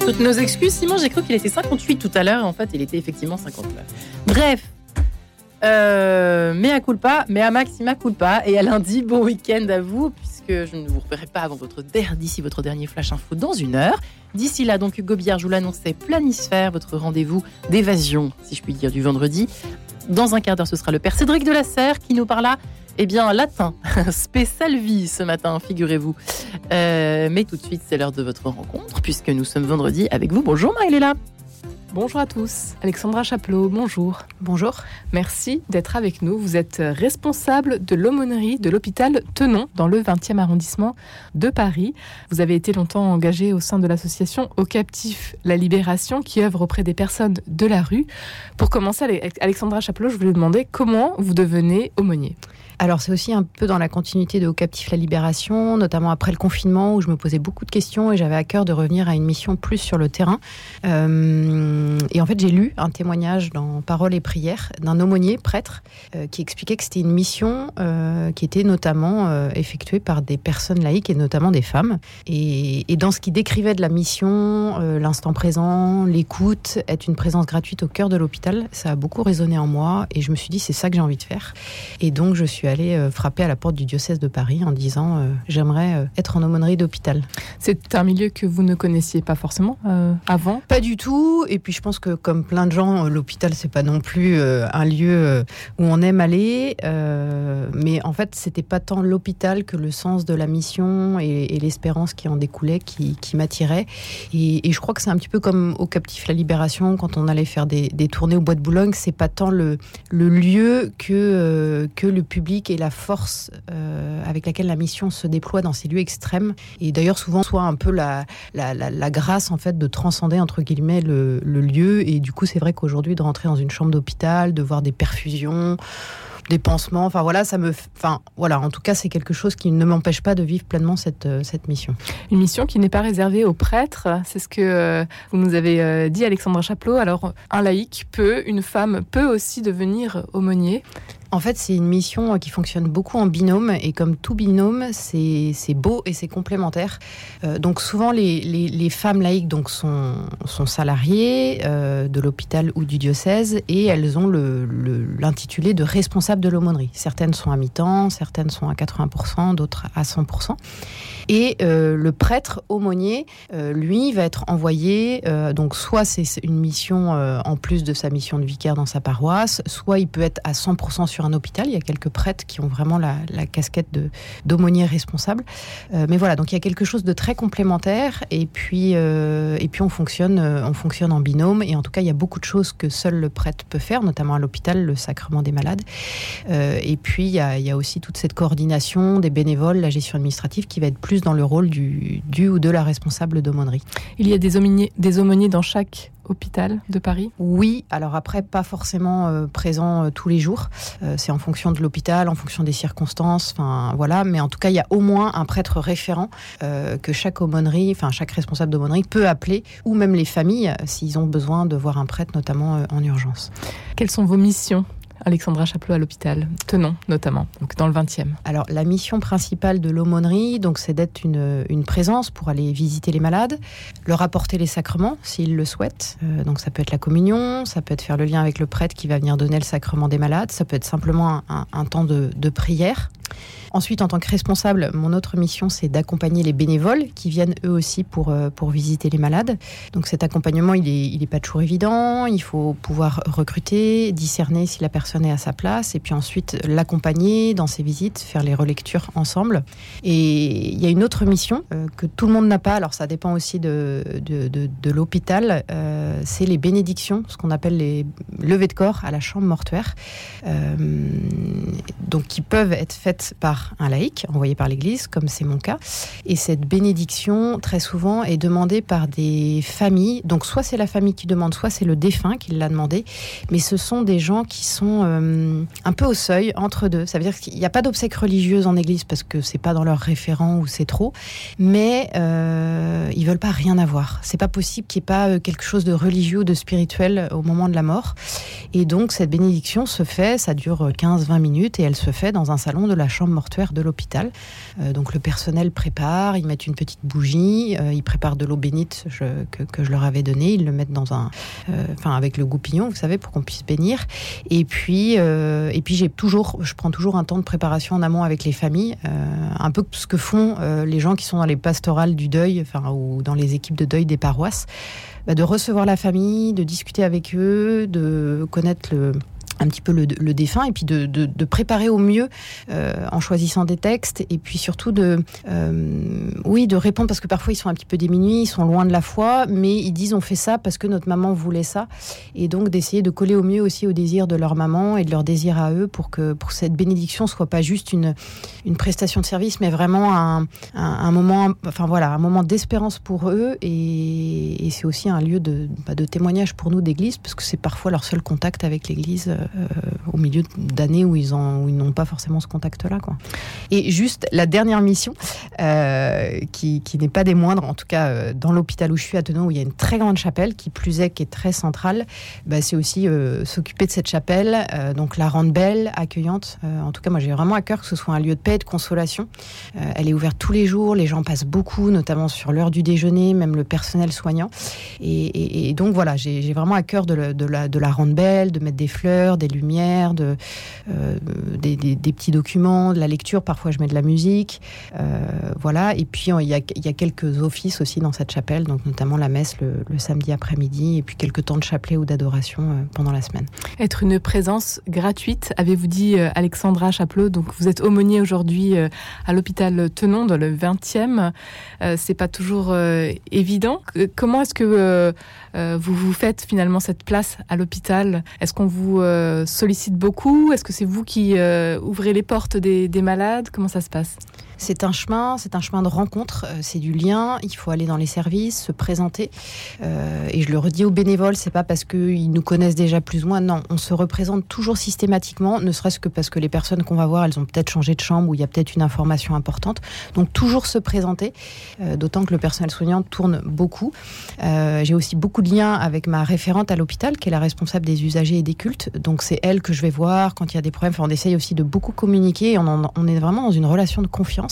Toutes nos excuses, Simon, j'ai cru qu'il était 58 tout à l'heure, en fait, il était effectivement 59. Bref, euh, à culpa, à maxima culpa, et à lundi, bon week-end à vous, puisque je ne vous reverrai pas avant votre d'ici votre dernier flash info dans une heure. D'ici là, donc, Hugo Bière, je vous l'annonçais, Planisphère, votre rendez-vous d'évasion, si je puis dire, du vendredi. Dans un quart d'heure, ce sera le père Cédric de la Serre qui nous parlera eh bien, latin, spécial vie ce matin, figurez-vous. Euh, mais tout de suite, c'est l'heure de votre rencontre, puisque nous sommes vendredi avec vous. Bonjour Maëléla. Bonjour à tous, Alexandra Chaplot, bonjour. Bonjour. Merci d'être avec nous. Vous êtes responsable de l'aumônerie de l'hôpital Tenon dans le 20e arrondissement de Paris. Vous avez été longtemps engagé au sein de l'association Au Captif La Libération qui œuvre auprès des personnes de la rue. Pour commencer, Alexandra Chaplot, je voulais demander comment vous devenez aumônier. Alors c'est aussi un peu dans la continuité de Au Captif la Libération, notamment après le confinement où je me posais beaucoup de questions et j'avais à cœur de revenir à une mission plus sur le terrain. Euh, et en fait j'ai lu un témoignage dans Paroles et prières d'un aumônier prêtre euh, qui expliquait que c'était une mission euh, qui était notamment effectuée par des personnes laïques et notamment des femmes. Et, et dans ce qui décrivait de la mission, l'instant présent, l'écoute, être une présence gratuite au cœur de l'hôpital, ça a beaucoup résonné en moi et je me suis dit c'est ça que j'ai envie de faire. Et donc je suis allée euh, frapper à la porte du diocèse de Paris en disant euh, j'aimerais euh, être en aumônerie d'hôpital. C'est un milieu que vous ne connaissiez pas forcément avant? Pas du tout. Et puis je pense que comme plein de gens, l'hôpital c'est pas non plus un lieu où on aime aller. mais en fait, c'était pas tant l'hôpital que le sens de la mission et, l'espérance qui en découlait qui, m'attirait. Et, je crois que c'est un petit peu comme au Captif La Libération quand on allait faire des, tournées au Bois de Boulogne. C'est pas tant le, lieu que, que le public et la force euh, avec laquelle la mission se déploie dans ces lieux extrêmes. Et d'ailleurs, souvent, soit un peu la, grâce en fait de transcender entre guillemets le, le lieu. Et du coup, c'est vrai qu'aujourd'hui, de rentrer dans une chambre d'hôpital, de voir des perfusions, des pansements. Enfin voilà, ça me, enfin voilà, en tout cas, c'est quelque chose qui ne m'empêche pas de vivre pleinement cette, euh, cette mission. Une mission qui n'est pas réservée aux prêtres, c'est ce que euh, vous nous avez dit, Alexandra Chaplot. Alors, un laïc peut, une femme peut aussi devenir aumônier. En fait, c'est une mission euh, qui fonctionne beaucoup en binôme et comme tout binôme, c'est beau et c'est complémentaire. Euh, donc souvent, les, femmes laïques donc, sont, salariées euh, de l'hôpital ou du diocèse et elles ont l'intitulé de responsable de l'aumônerie. Certaines sont à mi-temps, certaines sont à 80%, d'autres à 100%. Et le prêtre aumônier, lui, va être envoyé, donc soit c'est une mission en plus de sa mission de vicaire dans sa paroisse, soit il peut être à 100% sur sur un hôpital. Il y a quelques prêtres qui ont vraiment la, casquette de d'aumônier responsable. Euh, mais voilà, donc il y a quelque chose de très complémentaire. Et puis, euh, et puis on fonctionne, euh, on fonctionne en binôme. Et en tout cas, il y a beaucoup de choses que seul le prêtre peut faire, notamment à l'hôpital, le sacrement des malades. et puis il y, a, aussi toute cette coordination des bénévoles, la gestion administrative, qui va être plus dans le rôle du, du ou de la responsable d'aumônerie. Il y a des aumôniers, des aumôniers dans chaque hôpital de Paris Oui, alors après, pas forcément euh, présent euh, tous les jours. Euh, c'est en fonction de l'hôpital, en fonction des circonstances, enfin voilà. Mais en tout cas, il y a au moins un prêtre référent que chaque aumônerie, enfin chaque responsable d'aumônerie peut appeler, ou même les familles, s'ils ont besoin de voir un prêtre, notamment en urgence. Quelles sont vos missions? Alexandra Chaplot à l'hôpital, Tenon notamment, donc dans le 20e. Alors la mission principale de l'aumônerie, donc c'est d'être une, une, présence pour aller visiter les malades, leur apporter les sacrements s'ils le souhaitent. Euh, donc ça peut être la communion, ça peut être faire le lien avec le prêtre qui va venir donner le sacrement des malades, ça peut être simplement un, un temps de, de prière. Ensuite, en tant que responsable, mon autre mission, c'est d'accompagner les bénévoles qui viennent eux aussi pour, euh, pour visiter les malades. Donc cet accompagnement, il n'est il est pas toujours évident. Il faut pouvoir recruter, discerner si la personne est à sa place, et puis ensuite l'accompagner dans ses visites, faire les relectures ensemble. Et il y a une autre mission euh, que tout le monde n'a pas, alors ça dépend aussi de, de, de, l'hôpital, euh, c'est les bénédictions, ce qu'on appelle les levées de corps à la chambre mortuaire, donc qui peuvent être faites par un laïc, envoyé par l'Église, comme c'est mon cas. Et cette bénédiction, très souvent, est demandée par des familles. Donc soit c'est la famille qui demande, soit c'est le défunt qui l'a demandé. Mais ce sont des gens qui sont euh, un peu au seuil, entre deux. Ça veut dire qu'il n'y a pas d'obsèques religieuses en Église parce que c'est pas dans leur référent ou c'est trop. Mais euh, ils veulent pas rien avoir. C'est pas possible qu'il n'y ait pas euh, quelque chose de religieux ou de spirituel au moment de la mort. Et donc cette bénédiction se fait, ça dure 15-20 minutes et elle se fait dans un salon de la la chambre mortuaire de l'hôpital. donc le personnel prépare, ils mettent une petite bougie, ils préparent de l'eau bénite que, je leur avais donnée, ils le mettent dans un, enfin avec le goupillon, vous savez, pour qu'on puisse bénir. Et puis, et puis j'ai toujours, je prends toujours un temps de préparation en amont avec les familles, un peu ce que font les gens qui sont dans les pastorales du deuil, enfin ou dans les équipes de deuil des paroisses. Bah, de recevoir la famille, de discuter avec eux, de connaître le, un petit peu le, défunt et puis de, préparer au mieux euh, en choisissant des textes et puis surtout de euh, oui de répondre parce que parfois ils sont un petit peu démunis ils sont loin de la foi mais ils disent on fait ça parce que notre maman voulait ça. Et donc d'essayer de coller au mieux aussi au désir de leur maman et de leur désir à eux pour que pour cette bénédiction soit pas juste une une prestation de service mais vraiment un, un, moment enfin voilà un moment d'espérance pour eux. Et, et c'est aussi un lieu de, bah, de témoignage pour nous d'église parce que c'est parfois leur seul contact avec l'église euh, au milieu d'années où ils n'ont pas forcément ce contact-là. Et juste la dernière mission, euh, qui, n'est pas des moindres, en tout cas dans l'hôpital où je suis à Tenon, où il y a une très grande chapelle, qui plus est, qui est très centrale, bah, c'est aussi s'occuper de cette chapelle, donc la rendre belle, accueillante. en tout cas, moi j'ai vraiment à cœur que ce soit un lieu de paix et de consolation. elle est ouverte tous les jours, les gens passent beaucoup, notamment sur l'heure du déjeuner, même le personnel soignant. Et, donc voilà, j'ai vraiment à cœur de la rendre belle, de mettre des fleurs, des lumières, euh, des, petits documents, de la lecture. Parfois, je mets de la musique. Euh, voilà. Et puis, il y, a, quelques offices aussi dans cette chapelle, donc notamment la messe le, samedi après-midi, et puis quelques temps de chapelet ou d'adoration euh, pendant la semaine. Être une présence gratuite, avez-vous dit Alexandra Chaplot. Donc, vous êtes aumônier aujourd'hui à l'hôpital Tenon, dans le 20e. C'est pas toujours évident. Comment est-ce que vous vous faites finalement cette place à l'hôpital? Est-ce qu'on vous sollicite beaucoup. Est-ce que c'est vous qui euh, ouvrez les portes des malades? Comment ça se passe? C'est un chemin, c'est un chemin de rencontre, euh, c'est du lien. Il faut aller dans les services, se présenter. Euh, et je le redis aux bénévoles, c'est pas parce qu'ils nous connaissent déjà plus ou moins. Non, on se représente toujours systématiquement, ne serait-ce que parce que les personnes qu'on va voir, elles ont peut-être changé de chambre ou il y a peut-être une information importante. Donc toujours se présenter, euh, d'autant que le personnel soignant tourne beaucoup. J'ai aussi beaucoup de liens avec ma référente à l'hôpital, qui est la responsable des usagers et des cultes. Donc c'est elle que je vais voir quand il y a des problèmes. on essaye aussi de beaucoup communiquer. On, on est vraiment dans une relation de confiance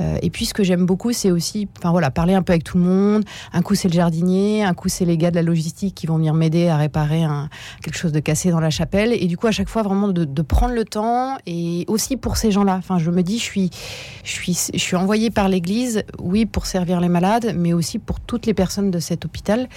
euh, et puis ce que j'aime beaucoup, c'est aussi, enfin voilà, parler un peu avec tout le monde. Un coup c'est le jardinier, un coup c'est les gars de la logistique qui vont venir m'aider à réparer quelque chose de cassé dans la chapelle. Et du coup à chaque fois vraiment de, prendre le temps et aussi pour ces gens-là. Enfin je me dis, je suis, je suis, je suis envoyée par l'Église, oui pour servir les malades, mais aussi pour toutes les personnes de cet hôpital.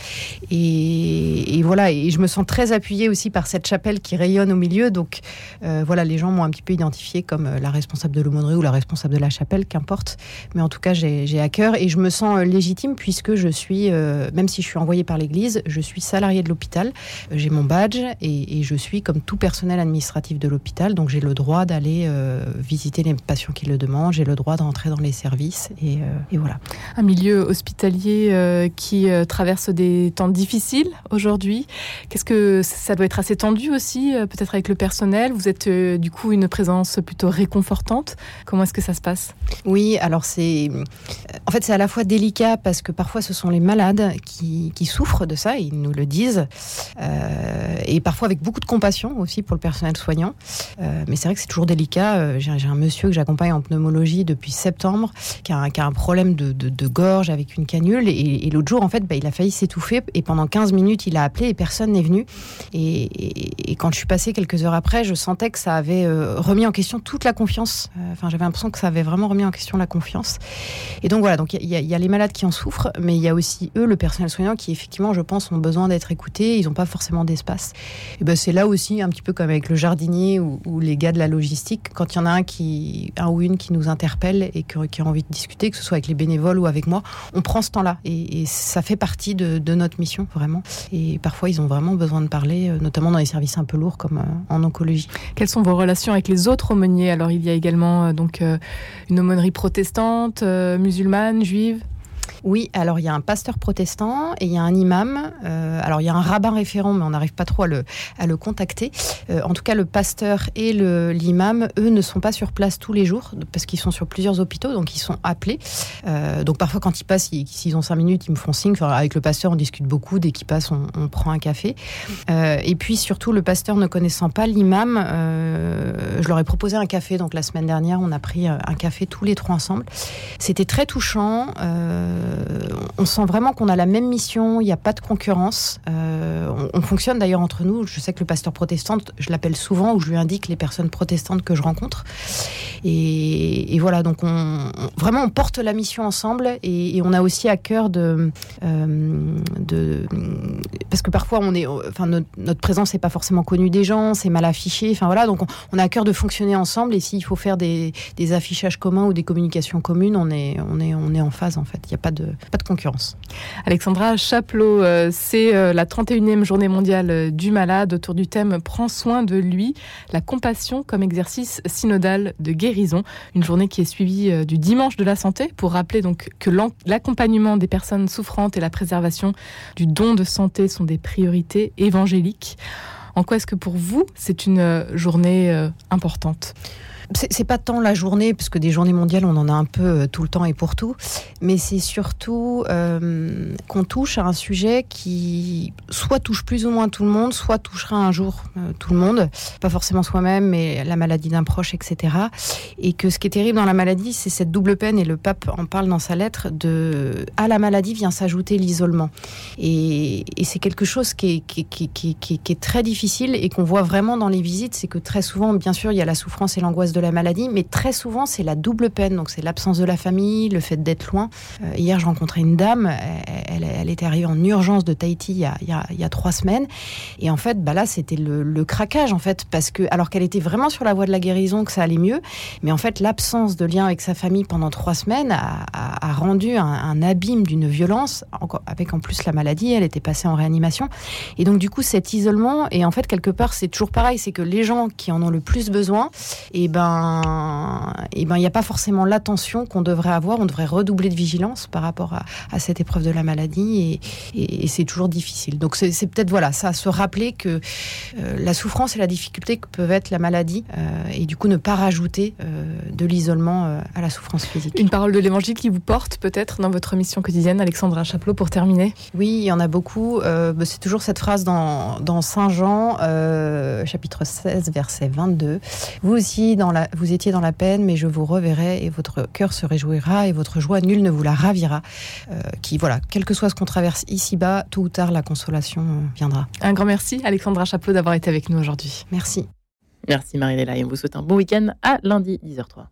Et, voilà, et je me sens très appuyée aussi par cette chapelle qui rayonne au milieu. Donc euh, voilà, les gens m'ont un petit peu identifiée comme euh, la responsable de l'aumônerie ou la responsable de la chapelle, qu'importe. Mais en tout cas, j'ai à cœur et je me sens euh, légitime puisque je suis, euh, même si je suis envoyée par l'Église, je suis salariée de l'hôpital. Euh, j'ai mon badge et, je suis comme tout personnel administratif de l'hôpital. Donc j'ai le droit d'aller visiter les patients qui le demandent. J'ai le droit d'entrer dans les services et, voilà. Un milieu hospitalier qui traverse des temps difficiles aujourd'hui. Qu'est-ce que ça doit être assez tendu aussi, peut-être avec le personnel? Vous êtes du coup une présence plutôt réconfortante. Comment est-ce que ça se passe? Oui, alors c'est. En fait, c'est à la fois délicat parce que parfois ce sont les malades qui, souffrent de ça, ils nous le disent. Euh, et parfois avec beaucoup de compassion aussi pour le personnel soignant. Euh, mais c'est vrai que c'est toujours délicat. Euh, j'ai un monsieur que j'accompagne en pneumologie depuis septembre qui a un, problème de, gorge avec une canule. Et, l'autre jour, en fait, bah, il a failli s'étouffer. Et pendant 15 minutes, il a appelé et personne n'est venu. Et, et, quand je suis passée quelques heures après, je sentais que ça avait remis en question toute la confiance. Enfin, j'avais l'impression que ça avait vraiment remis en question la confiance. Et donc voilà, donc il y, a les malades qui en souffrent, mais il y a aussi eux, le personnel soignant, qui effectivement, je pense, ont besoin d'être écoutés. Ils n'ont pas forcément d'espace. Et ben c'est là aussi un petit peu comme avec le jardinier ou, les gars de la logistique, quand il y en a un qui, un ou une qui nous interpelle et qui, a envie de discuter, que ce soit avec les bénévoles ou avec moi, on prend ce temps-là et, ça fait partie de, notre mission vraiment. Et parfois, ils ont vraiment besoin de parler, euh, notamment dans les services un peu lourds comme euh, en oncologie. Quelles sont vos relations avec les autres aumôniers? Alors, il y a également euh, donc une aumônerie protestante, euh, musulmane, juive Oui, alors il y a un pasteur protestant et il y a un imam. Euh, alors il y a un rabbin référent, mais on n'arrive pas trop à le, à le contacter. Euh, en tout cas, le pasteur et l'imam, eux, ne sont pas sur place tous les jours parce qu'ils sont sur plusieurs hôpitaux, donc ils sont appelés. Euh, donc parfois, quand ils passent, s'ils ont cinq minutes, ils me font signe. Enfin, avec le pasteur, on discute beaucoup. Dès qu'ils passent, on, on, prend un café. et puis surtout, le pasteur ne connaissant pas l'imam, je leur ai proposé un café. Donc la semaine dernière, on a pris un café tous les trois ensemble. C'était très touchant. On sent vraiment qu'on a la même mission. Il n'y a pas de concurrence. On, on, fonctionne d'ailleurs entre nous. Je sais que le pasteur protestant, je l'appelle souvent, où je lui indique les personnes protestantes que je rencontre. Et, voilà, donc on, vraiment on porte la mission ensemble et, on a aussi à cœur de, euh, de parce que parfois on est, enfin notre, présence n'est pas forcément connue des gens, c'est mal affiché. Enfin voilà, donc on, a à cœur de fonctionner ensemble et s'il faut faire des, des, affichages communs ou des communications communes, on est, on est, on est en phase en fait. Il n'y a pas pas de concurrence. Alexandra Chaplot, euh, c'est euh, la 31e journée mondiale du malade autour du thème Prends soin de lui, la compassion comme exercice synodal de guérison. Une journée qui est suivie euh, du dimanche de la santé pour rappeler donc que l'accompagnement des personnes souffrantes et la préservation du don de santé sont des priorités évangéliques. En quoi est-ce que pour vous, c'est une euh, journée euh, importante? C'est pas tant la journée, parce que des journées mondiales, on en a un peu euh, tout le temps et pour tout, mais c'est surtout euh, qu'on touche à un sujet qui soit touche plus ou moins tout le monde, soit touchera un jour euh, tout le monde, pas forcément soi-même, mais la maladie d'un proche, etc. Et que ce qui est terrible dans la maladie, c'est cette double peine, et le pape en parle dans sa lettre, de à la maladie vient s'ajouter l'isolement. Et, c'est quelque chose qui est très difficile et qu'on voit vraiment dans les visites, c'est que très souvent, bien sûr, il y a la souffrance et l'angoisse de la maladie, mais très souvent c'est la double peine. Donc c'est l'absence de la famille, le fait d'être loin. Euh, hier, je rencontrais une dame, elle, était arrivée en urgence de Tahiti il y a, trois semaines, et en fait, bah là, c'était le, craquage parce que alors qu'elle était vraiment sur la voie de la guérison, que ça allait mieux, mais en fait, l'absence de lien avec sa famille pendant trois semaines a, rendu un, un abîme d'une violence, avec en plus la maladie, elle était passée en réanimation, et donc du coup, cet isolement, et en fait, quelque part, c'est toujours pareil, c'est que les gens qui en ont le plus besoin, et eh ben et eh ben, il n'y a pas forcément l'attention qu'on devrait avoir. On devrait redoubler de vigilance par rapport à, cette épreuve de la maladie, et, c'est toujours difficile. Donc c'est peut-être voilà, ça, se rappeler que euh, la souffrance et la difficulté que peuvent être la maladie, euh, et du coup ne pas rajouter euh, de l'isolement à la souffrance physique. Une parole de l'Évangile qui vous porte peut-être dans votre mission quotidienne, Alexandra Chaplot, pour terminer? Oui, il y en a beaucoup. Bah, c'est toujours cette phrase dans, dans Saint Jean, chapitre 16, verset 22. Vous aussi, dans la, vous étiez dans la peine, mais je vous reverrai et votre cœur se réjouira et votre joie, nul ne vous la ravira. Euh, qui, voilà, quel que soit ce qu'on traverse ici-bas, tôt ou tard, la consolation euh, viendra. Un grand merci, Alexandra Chaplot, d'avoir été avec nous aujourd'hui. Merci. Merci Marie-Léla et on vous souhaite un bon week-end à lundi 10h03.